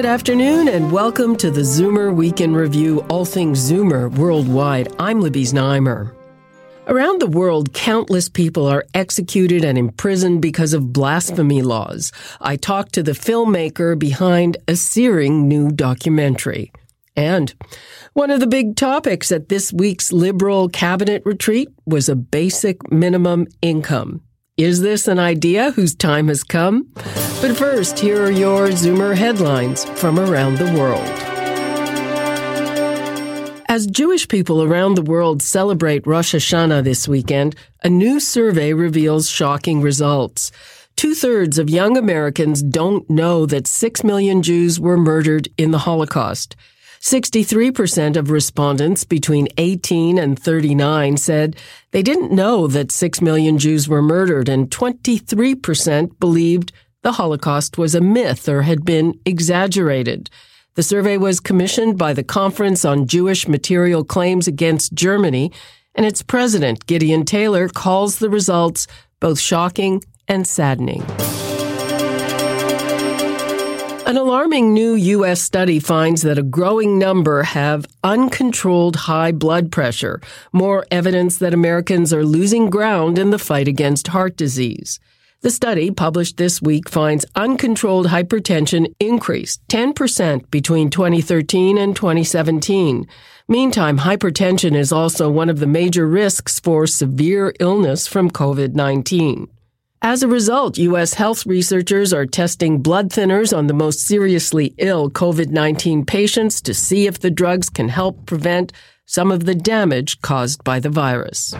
Good afternoon and welcome to the Zoomer Week in Review, all things Zoomer worldwide. I'm Libby Znaimer. Around the world, countless people are executed and imprisoned because of blasphemy laws. I talked to the filmmaker behind a searing new documentary. And one of the big topics at this week's Liberal cabinet retreat was a basic minimum income. Is this an idea whose time has come? But first, here are your Zoomer headlines from around the world. As Jewish people around the world celebrate Rosh Hashanah this weekend, a new survey reveals shocking results. Two thirds of young Americans don't know that six million Jews were murdered in the Holocaust. 63% of respondents between 18 and 39 said they didn't know that 6 million Jews were murdered, and 23% believed the Holocaust was a myth or had been exaggerated. The survey was commissioned by the Conference on Jewish Material Claims Against Germany, and its president, Gideon Taylor, calls the results both shocking and saddening. An alarming new U.S. study finds that a growing number have uncontrolled high blood pressure, more evidence that Americans are losing ground in the fight against heart disease. The study, published this week, finds uncontrolled hypertension increased 10% between 2013 and 2017. Meantime, hypertension is also one of the major risks for severe illness from COVID-19. As a result, U.S. health researchers are testing blood thinners on the most seriously ill COVID-19 patients to see if the drugs can help prevent some of the damage caused by the virus.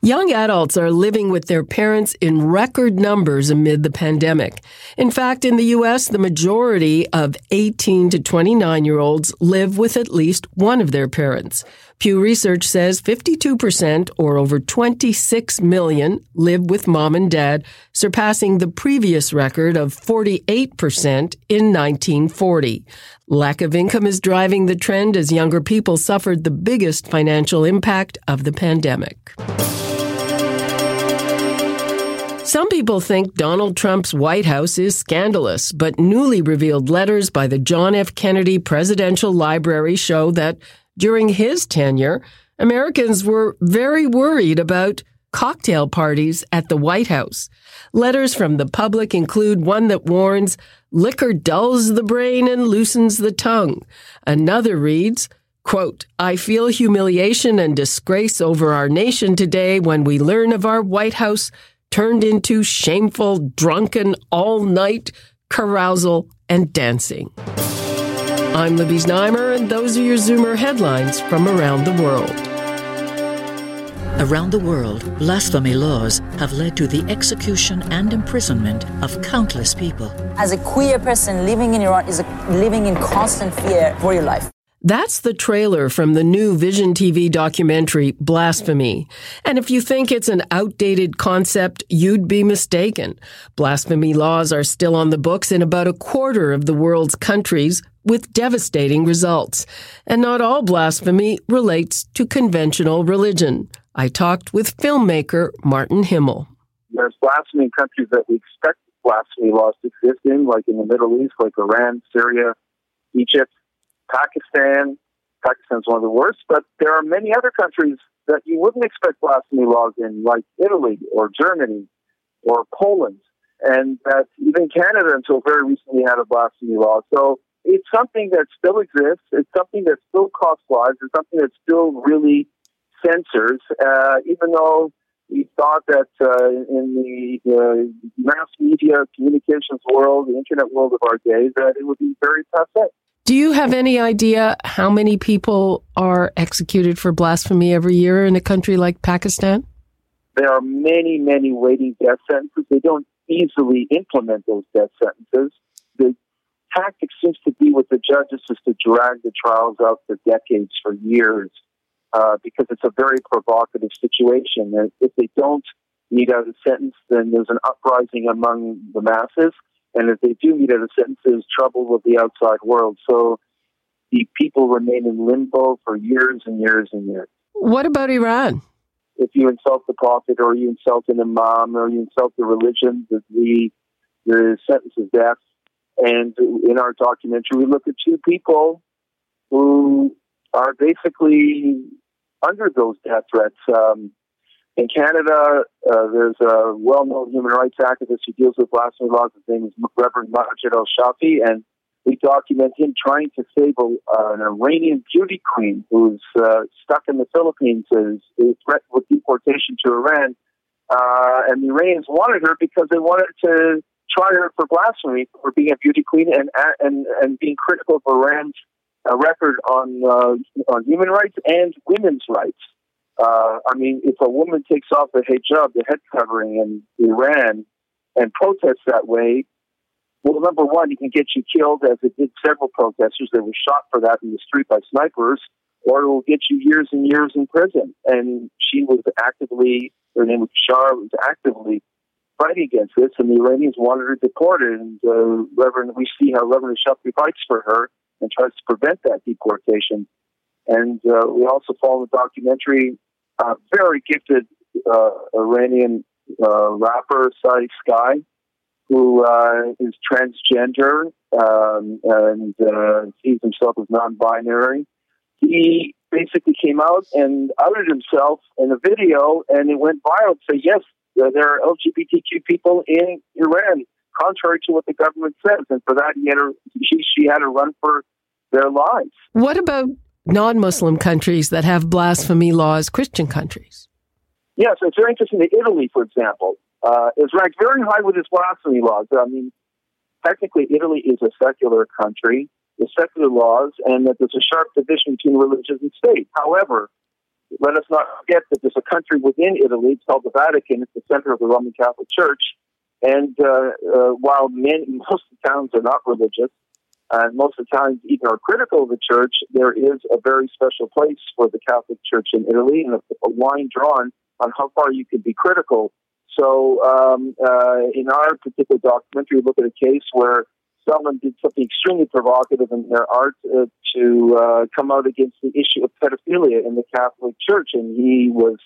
Young adults are living with their parents in record numbers amid the pandemic. In fact, in the U.S., the majority of 18 to 29 year olds live with at least one of their parents. Pew Research says 52% or over 26 million live with mom and dad, surpassing the previous record of 48% in 1940. Lack of income is driving the trend as younger people suffered the biggest financial impact of the pandemic. Some people think Donald Trump's White House is scandalous, but newly revealed letters by the John F. Kennedy Presidential Library show that during his tenure, Americans were very worried about cocktail parties at the White House. Letters from the public include one that warns, liquor dulls the brain and loosens the tongue. Another reads, Quote, I feel humiliation and disgrace over our nation today when we learn of our White House turned into shameful, drunken, all night carousal and dancing. I'm Libby Znaimer, and those are your Zoomer headlines from around the world. Around the world, blasphemy laws have led to the execution and imprisonment of countless people. As a queer person living in Iran is a, living in constant fear for your life. That's the trailer from the new Vision TV documentary, Blasphemy. And if you think it's an outdated concept, you'd be mistaken. Blasphemy laws are still on the books in about a quarter of the world's countries with devastating results. And not all blasphemy relates to conventional religion. I talked with filmmaker Martin Himel. There's blasphemy countries that we expect blasphemy laws to exist in, like in the Middle East, like Iran, Syria, Egypt. Pakistan. Pakistan's one of the worst, but there are many other countries that you wouldn't expect blasphemy laws in, like Italy or Germany or Poland, and that even Canada until very recently had a blasphemy law. So it's something that still exists. It's something that still costs lives. It's something that still really censors, uh, even though we thought that uh, in the uh, mass media communications world, the internet world of our days, that it would be very passe. Do you have any idea how many people are executed for blasphemy every year in a country like Pakistan? There are many, many waiting death sentences. They don't easily implement those death sentences. The tactic seems to be with the judges is to drag the trials out for decades, for years, uh, because it's a very provocative situation. And if they don't meet out a sentence, then there's an uprising among the masses. And if they do mete out a sentence, there's trouble with the outside world. So the people remain in limbo for years and years and years. What about Iran? If you insult the prophet or you insult an imam or you insult the religion, the, the, the sentence is death. And in our documentary, we look at two people who are basically under those death threats. Um, in Canada, uh, there's a well-known human rights activist who deals with blasphemy laws. His name is Reverend Majed El Shafie, and we document him trying to save a, uh, an Iranian beauty queen who's uh, stuck in the Philippines, is, threatened with deportation to Iran. Uh, and the Iranians wanted her because they wanted to try her for blasphemy for being a beauty queen and and and being critical of Iran's uh, record on uh, on human rights and women's rights. Uh, I mean, if a woman takes off the hijab, the head covering in Iran, and protests that way, well, number one, it can get you killed, as it did several protesters that were shot for that in the street by snipers, or it will get you years and years in prison. And she was actively, her name was Shar, was actively fighting against this, and the Iranians wanted her deported. And uh, Reverend, we see how Reverend Shafie fights for her and tries to prevent that deportation. And uh, we also follow the documentary uh, very gifted uh, Iranian uh, rapper, Sadi Sky, who uh, is transgender um, and uh, sees himself as non-binary. He basically came out and outed himself in a video, and it went viral. Say yes, there are LGBTQ people in Iran, contrary to what the government says, and for that he had to, she, she had to run for their lives. What about non Muslim countries that have blasphemy laws, Christian countries. Yes, it's very interesting. That Italy, for example, uh, is ranked very high with its blasphemy laws. I mean, technically, Italy is a secular country with secular laws, and that there's a sharp division between religion and state. However, let us not forget that there's a country within Italy, it's called the Vatican, it's the center of the Roman Catholic Church. And uh, uh, while many, most towns are not religious, and most of the times even are critical of the church, there is a very special place for the Catholic Church in Italy and a, line drawn on how far you can be critical. So, um, uh, in our particular documentary, we look at a case where someone did something extremely provocative in their art uh, to uh, come out against the issue of pedophilia in the Catholic Church, and he was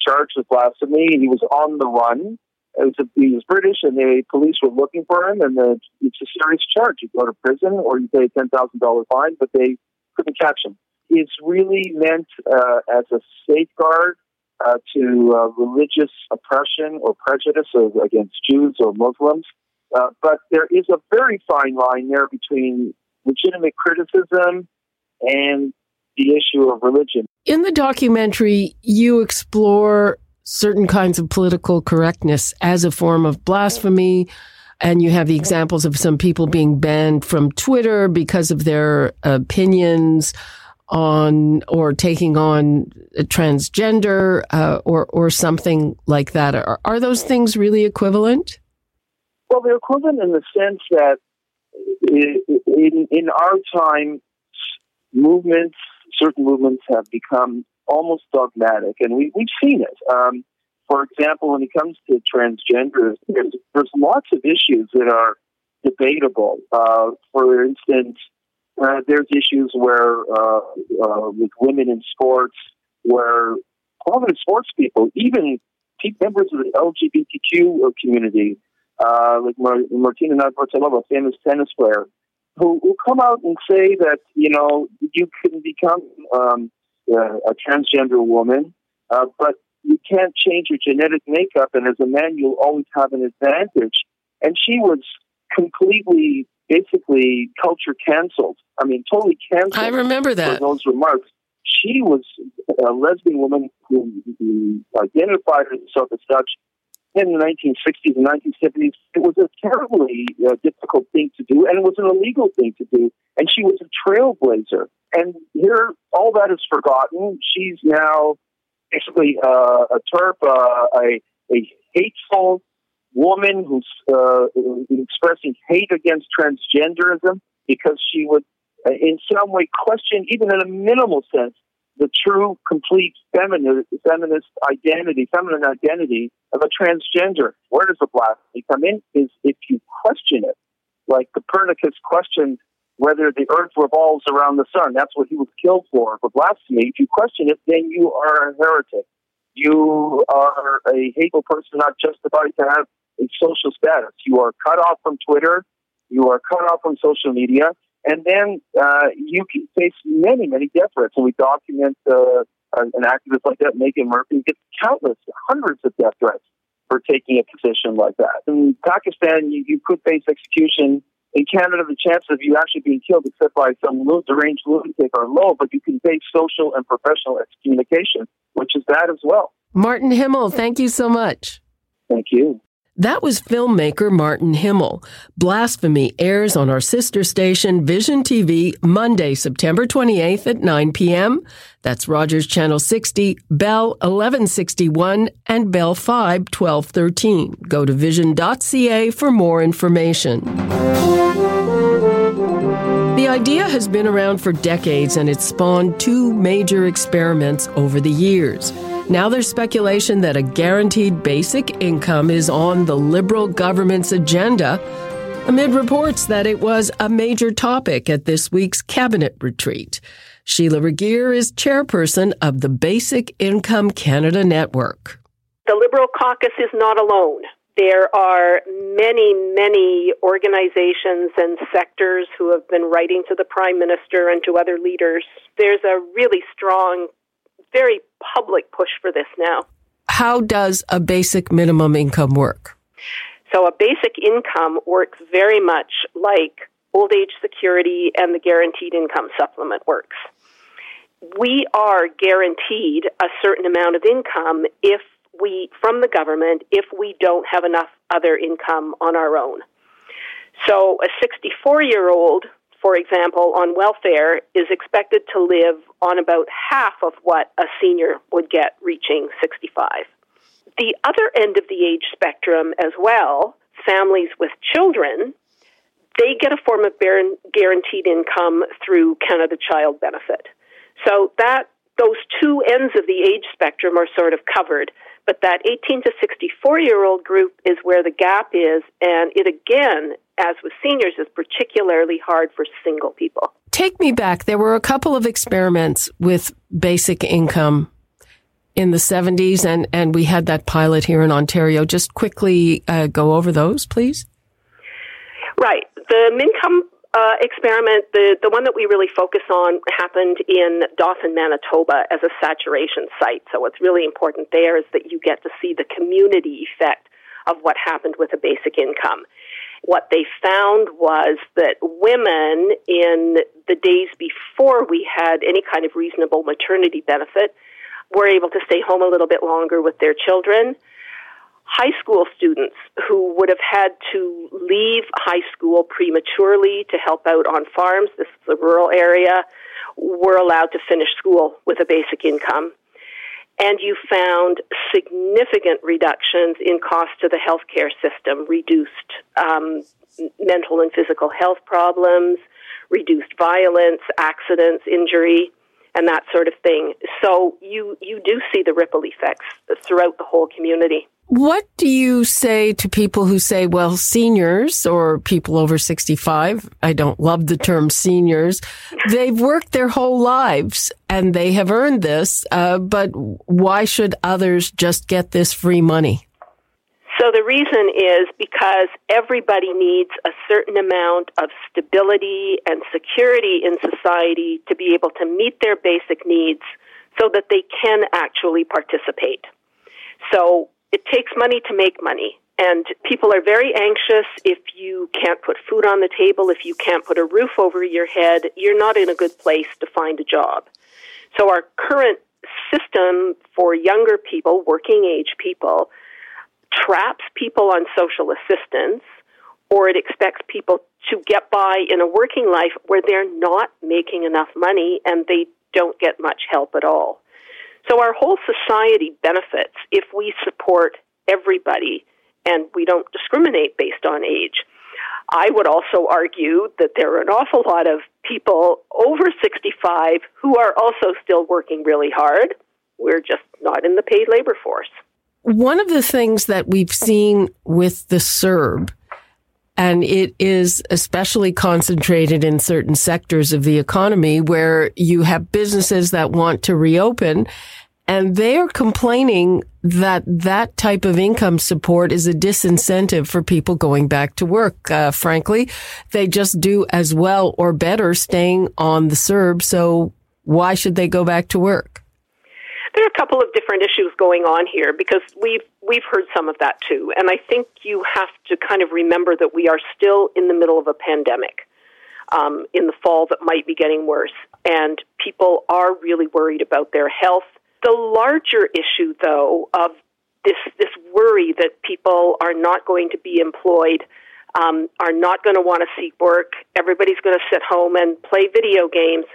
charged with blasphemy. And he was on the run was a, he was British, and the police were looking for him, and the, it's a serious charge. You go to prison, or you pay a ten thousand dollar fine, but they couldn't catch him. It's really meant uh, as a safeguard uh, to uh, religious oppression or prejudice against Jews or Muslims. Uh, but there is a very fine line there between legitimate criticism and the issue of religion. In the documentary, you explore certain kinds of political correctness as a form of blasphemy. And you have the examples of some people being banned from Twitter because of their opinions on or taking on transgender uh, or or something like that. Are, are those things really equivalent? Well, they're equivalent in the sense that in, in our time, movements, certain movements have become almost dogmatic, and we, we've seen it. Um, for example, when it comes to transgenders, there's, there's lots of issues that are debatable. Uh, for instance, uh, there's issues where uh, uh with women in sports, where prominent sports people, even members of the LGBTQ community, uh, like Martina Navratilova, a famous tennis player, who, who come out and say that you know you can become um, a transgender woman, uh, but you can't change your genetic makeup, and as a man, you'll always have an advantage. And she was completely, basically, culture canceled. I mean, totally canceled. I remember that. For those remarks. She was a lesbian woman who, who identified herself as such in the 1960s and 1970s. It was a terribly uh, difficult thing to do, and it was an illegal thing to do. And she was a trailblazer. And here, all that is forgotten. She's now basically uh, a TERF, uh, a, a hateful woman who's uh, expressing hate against transgenderism because she would, uh, in some way, question, even in a minimal sense, the true, complete feminist, feminist identity, feminine identity of a transgender. Where does the blasphemy come in? Is if you question it, like Copernicus questioned whether the earth revolves around the sun. That's what he was killed for, for blasphemy. If you question it, then you are a heretic. You are a hateful person, not justified to have a social status. You are cut off from Twitter. You are cut off from social media. And then uh, you can face many, many death threats. And we document uh, an activist like that, Meghan Murphy, gets countless, hundreds of death threats for taking a position like that. In Pakistan, you, you could face execution. In Canada, the chances of you actually being killed, except by some deranged lunatic, are low, but you can face social and professional excommunication, which is bad as well. Martin Himel, thank you so much. Thank you. That was filmmaker Martin Himel. Blasphemy airs on our sister station Vision TV Monday, September 28th at 9 p.m. That's Rogers Channel 60, Bell 1161, and Bell 5 1213. Go to vision.ca for more information. The idea has been around for decades and it's spawned two major experiments over the years. Now there's speculation that a guaranteed basic income is on the Liberal government's agenda, amid reports that it was a major topic at this week's cabinet retreat. Sheila Regehr is chairperson of the Basic Income Canada Network. The Liberal caucus is not alone. There are many, many organizations and sectors who have been writing to the Prime Minister and to other leaders. There's a really strong very public push for this now. How does a basic minimum income work? So, a basic income works very much like old age security and the guaranteed income supplement works. We are guaranteed a certain amount of income if we from the government if we don't have enough other income on our own. So a 64 year old for example, on welfare is expected to live on about half of what a senior would get reaching 65. The other end of the age spectrum as well, families with children, they get a form of guaranteed income through Canada Child Benefit. So that those two ends of the age spectrum are sort of covered. But that 18 to 64 year old group is where the gap is, and it again as with seniors, is particularly hard for single people. Take me back. There were a couple of experiments with basic income in the 70s, and, and we had that pilot here in Ontario. Just quickly uh, go over those, please. Right. The Mincome uh, experiment, the, the one that we really focus on, happened in Dauphin, Manitoba as a saturation site. So, what's really important there is that you get to see the community effect of what happened with a basic income. What they found was that women in the days before we had any kind of reasonable maternity benefit were able to stay home a little bit longer with their children. High school students who would have had to leave high school prematurely to help out on farms, this is a rural area, were allowed to finish school with a basic income and you found significant reductions in cost to the healthcare system, reduced um, mental and physical health problems, reduced violence, accidents, injury, and that sort of thing. So you you do see the ripple effects throughout the whole community. What do you say to people who say, well, seniors or people over 65, I don't love the term seniors, they've worked their whole lives and they have earned this, uh, but why should others just get this free money? So the reason is because everybody needs a certain amount of stability and security in society to be able to meet their basic needs so that they can actually participate. So it takes money to make money. And people are very anxious if you can't put food on the table, if you can't put a roof over your head, you're not in a good place to find a job. So our current system for younger people, working age people, traps people on social assistance or it expects people to get by in a working life where they're not making enough money and they don't get much help at all. So our whole society benefits if we support everybody and we don't discriminate based on age. I would also argue that there are an awful lot of people over 65 who are also still working really hard. We're just not in the paid labor force. One of the things that we've seen with the CERB, and it is especially concentrated in certain sectors of the economy where you have businesses that want to reopen and they're complaining that that type of income support is a disincentive for people going back to work. Uh, frankly, they just do as well or better staying on the CERB. So why should they go back to work? There are a couple of different issues going on here because we've we've heard some of that too, and I think you have to kind of remember that we are still in the middle of a pandemic. Um, in the fall, that might be getting worse, and people are really worried about their health the larger issue, though, of this this worry that people are not going to be employed, um, are not going to want to seek work, everybody's going to sit home and play video games,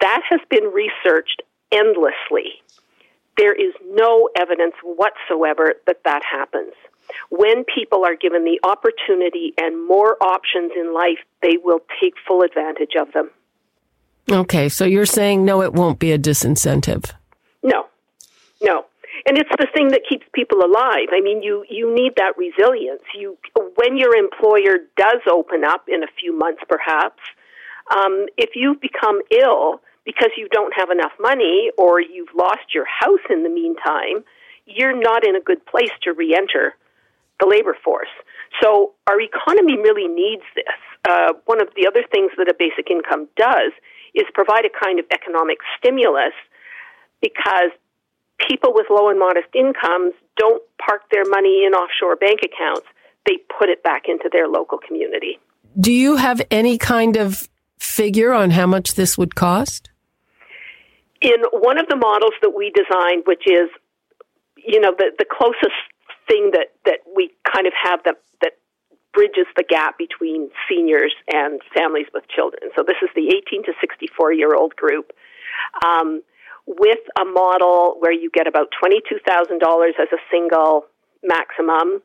that has been researched endlessly. There is no evidence whatsoever that that happens. When people are given the opportunity and more options in life, they will take full advantage of them. Okay, so you're saying no, it won't be a disincentive. No, no. And it's the thing that keeps people alive. I mean, you, you need that resilience. You, when your employer does open up in a few months, perhaps, um, if you've become ill because you don't have enough money or you've lost your house in the meantime, you're not in a good place to reenter the labor force. So our economy really needs this. Uh, one of the other things that a basic income does is provide a kind of economic stimulus because people with low and modest incomes don't park their money in offshore bank accounts. They put it back into their local community. Do you have any kind of figure on how much this would cost? In one of the models that we designed, which is, you know, the, the closest thing that, that we kind of have that, that bridges the gap between seniors and families with children. So this is the 18 to 64 year old group. Um, with a model where you get about $22,000 as a single maximum,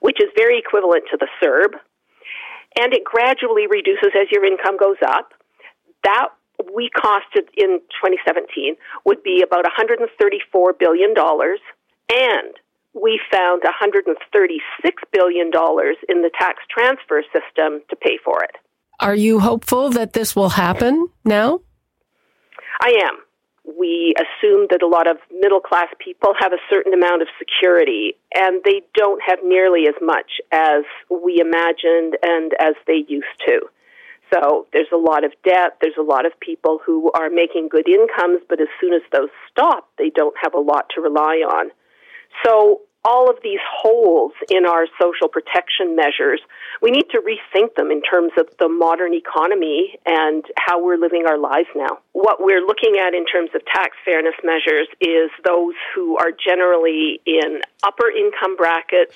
which is very equivalent to the CERB, and it gradually reduces as your income goes up. That we costed in 2017 would be about $134 billion, and we found $136 billion in the tax transfer system to pay for it. Are you hopeful that this will happen now? I am we assume that a lot of middle class people have a certain amount of security, and they don't have nearly as much as we imagined and as they used to. So there's a lot of debt, there's a lot of people who are making good incomes, but as soon as those stop, they don't have a lot to rely on. So all of these holes in our social protection measures, we need to rethink them in terms of the modern economy and how we're living our lives now. What we're looking at in terms of tax fairness measures is those who are generally in upper income brackets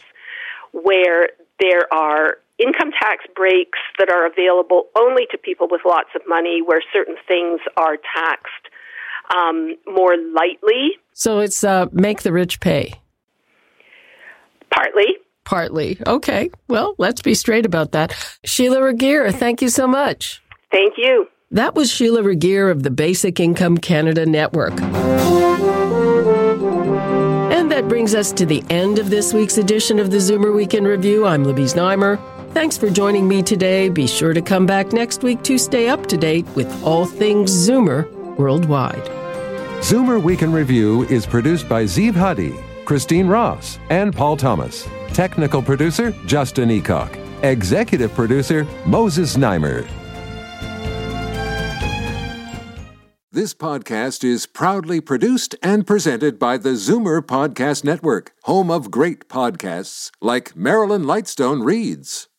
where there are income tax breaks that are available only to people with lots of money, where certain things are taxed um, more lightly. So it's uh, make the rich pay. Partly. Partly. Okay. Well, let's be straight about that. Sheila Regehr, thank you so much. Thank you. That was Sheila Regehr of the Basic Income Canada Network. And that brings us to the end of this week's edition of the Zoomer Week in Review. I'm Libby Znaimer. Thanks for joining me today. Be sure to come back next week to stay up to date with all things Zoomer worldwide. Zoomer Week in Review is produced by Zeev Huddy Christine Ross, and Paul Thomas. Technical producer, Justin Eacock. Executive producer, Moses Znaimer. This podcast is proudly produced and presented by the Zoomer Podcast Network, home of great podcasts like Marilyn Lightstone Reads,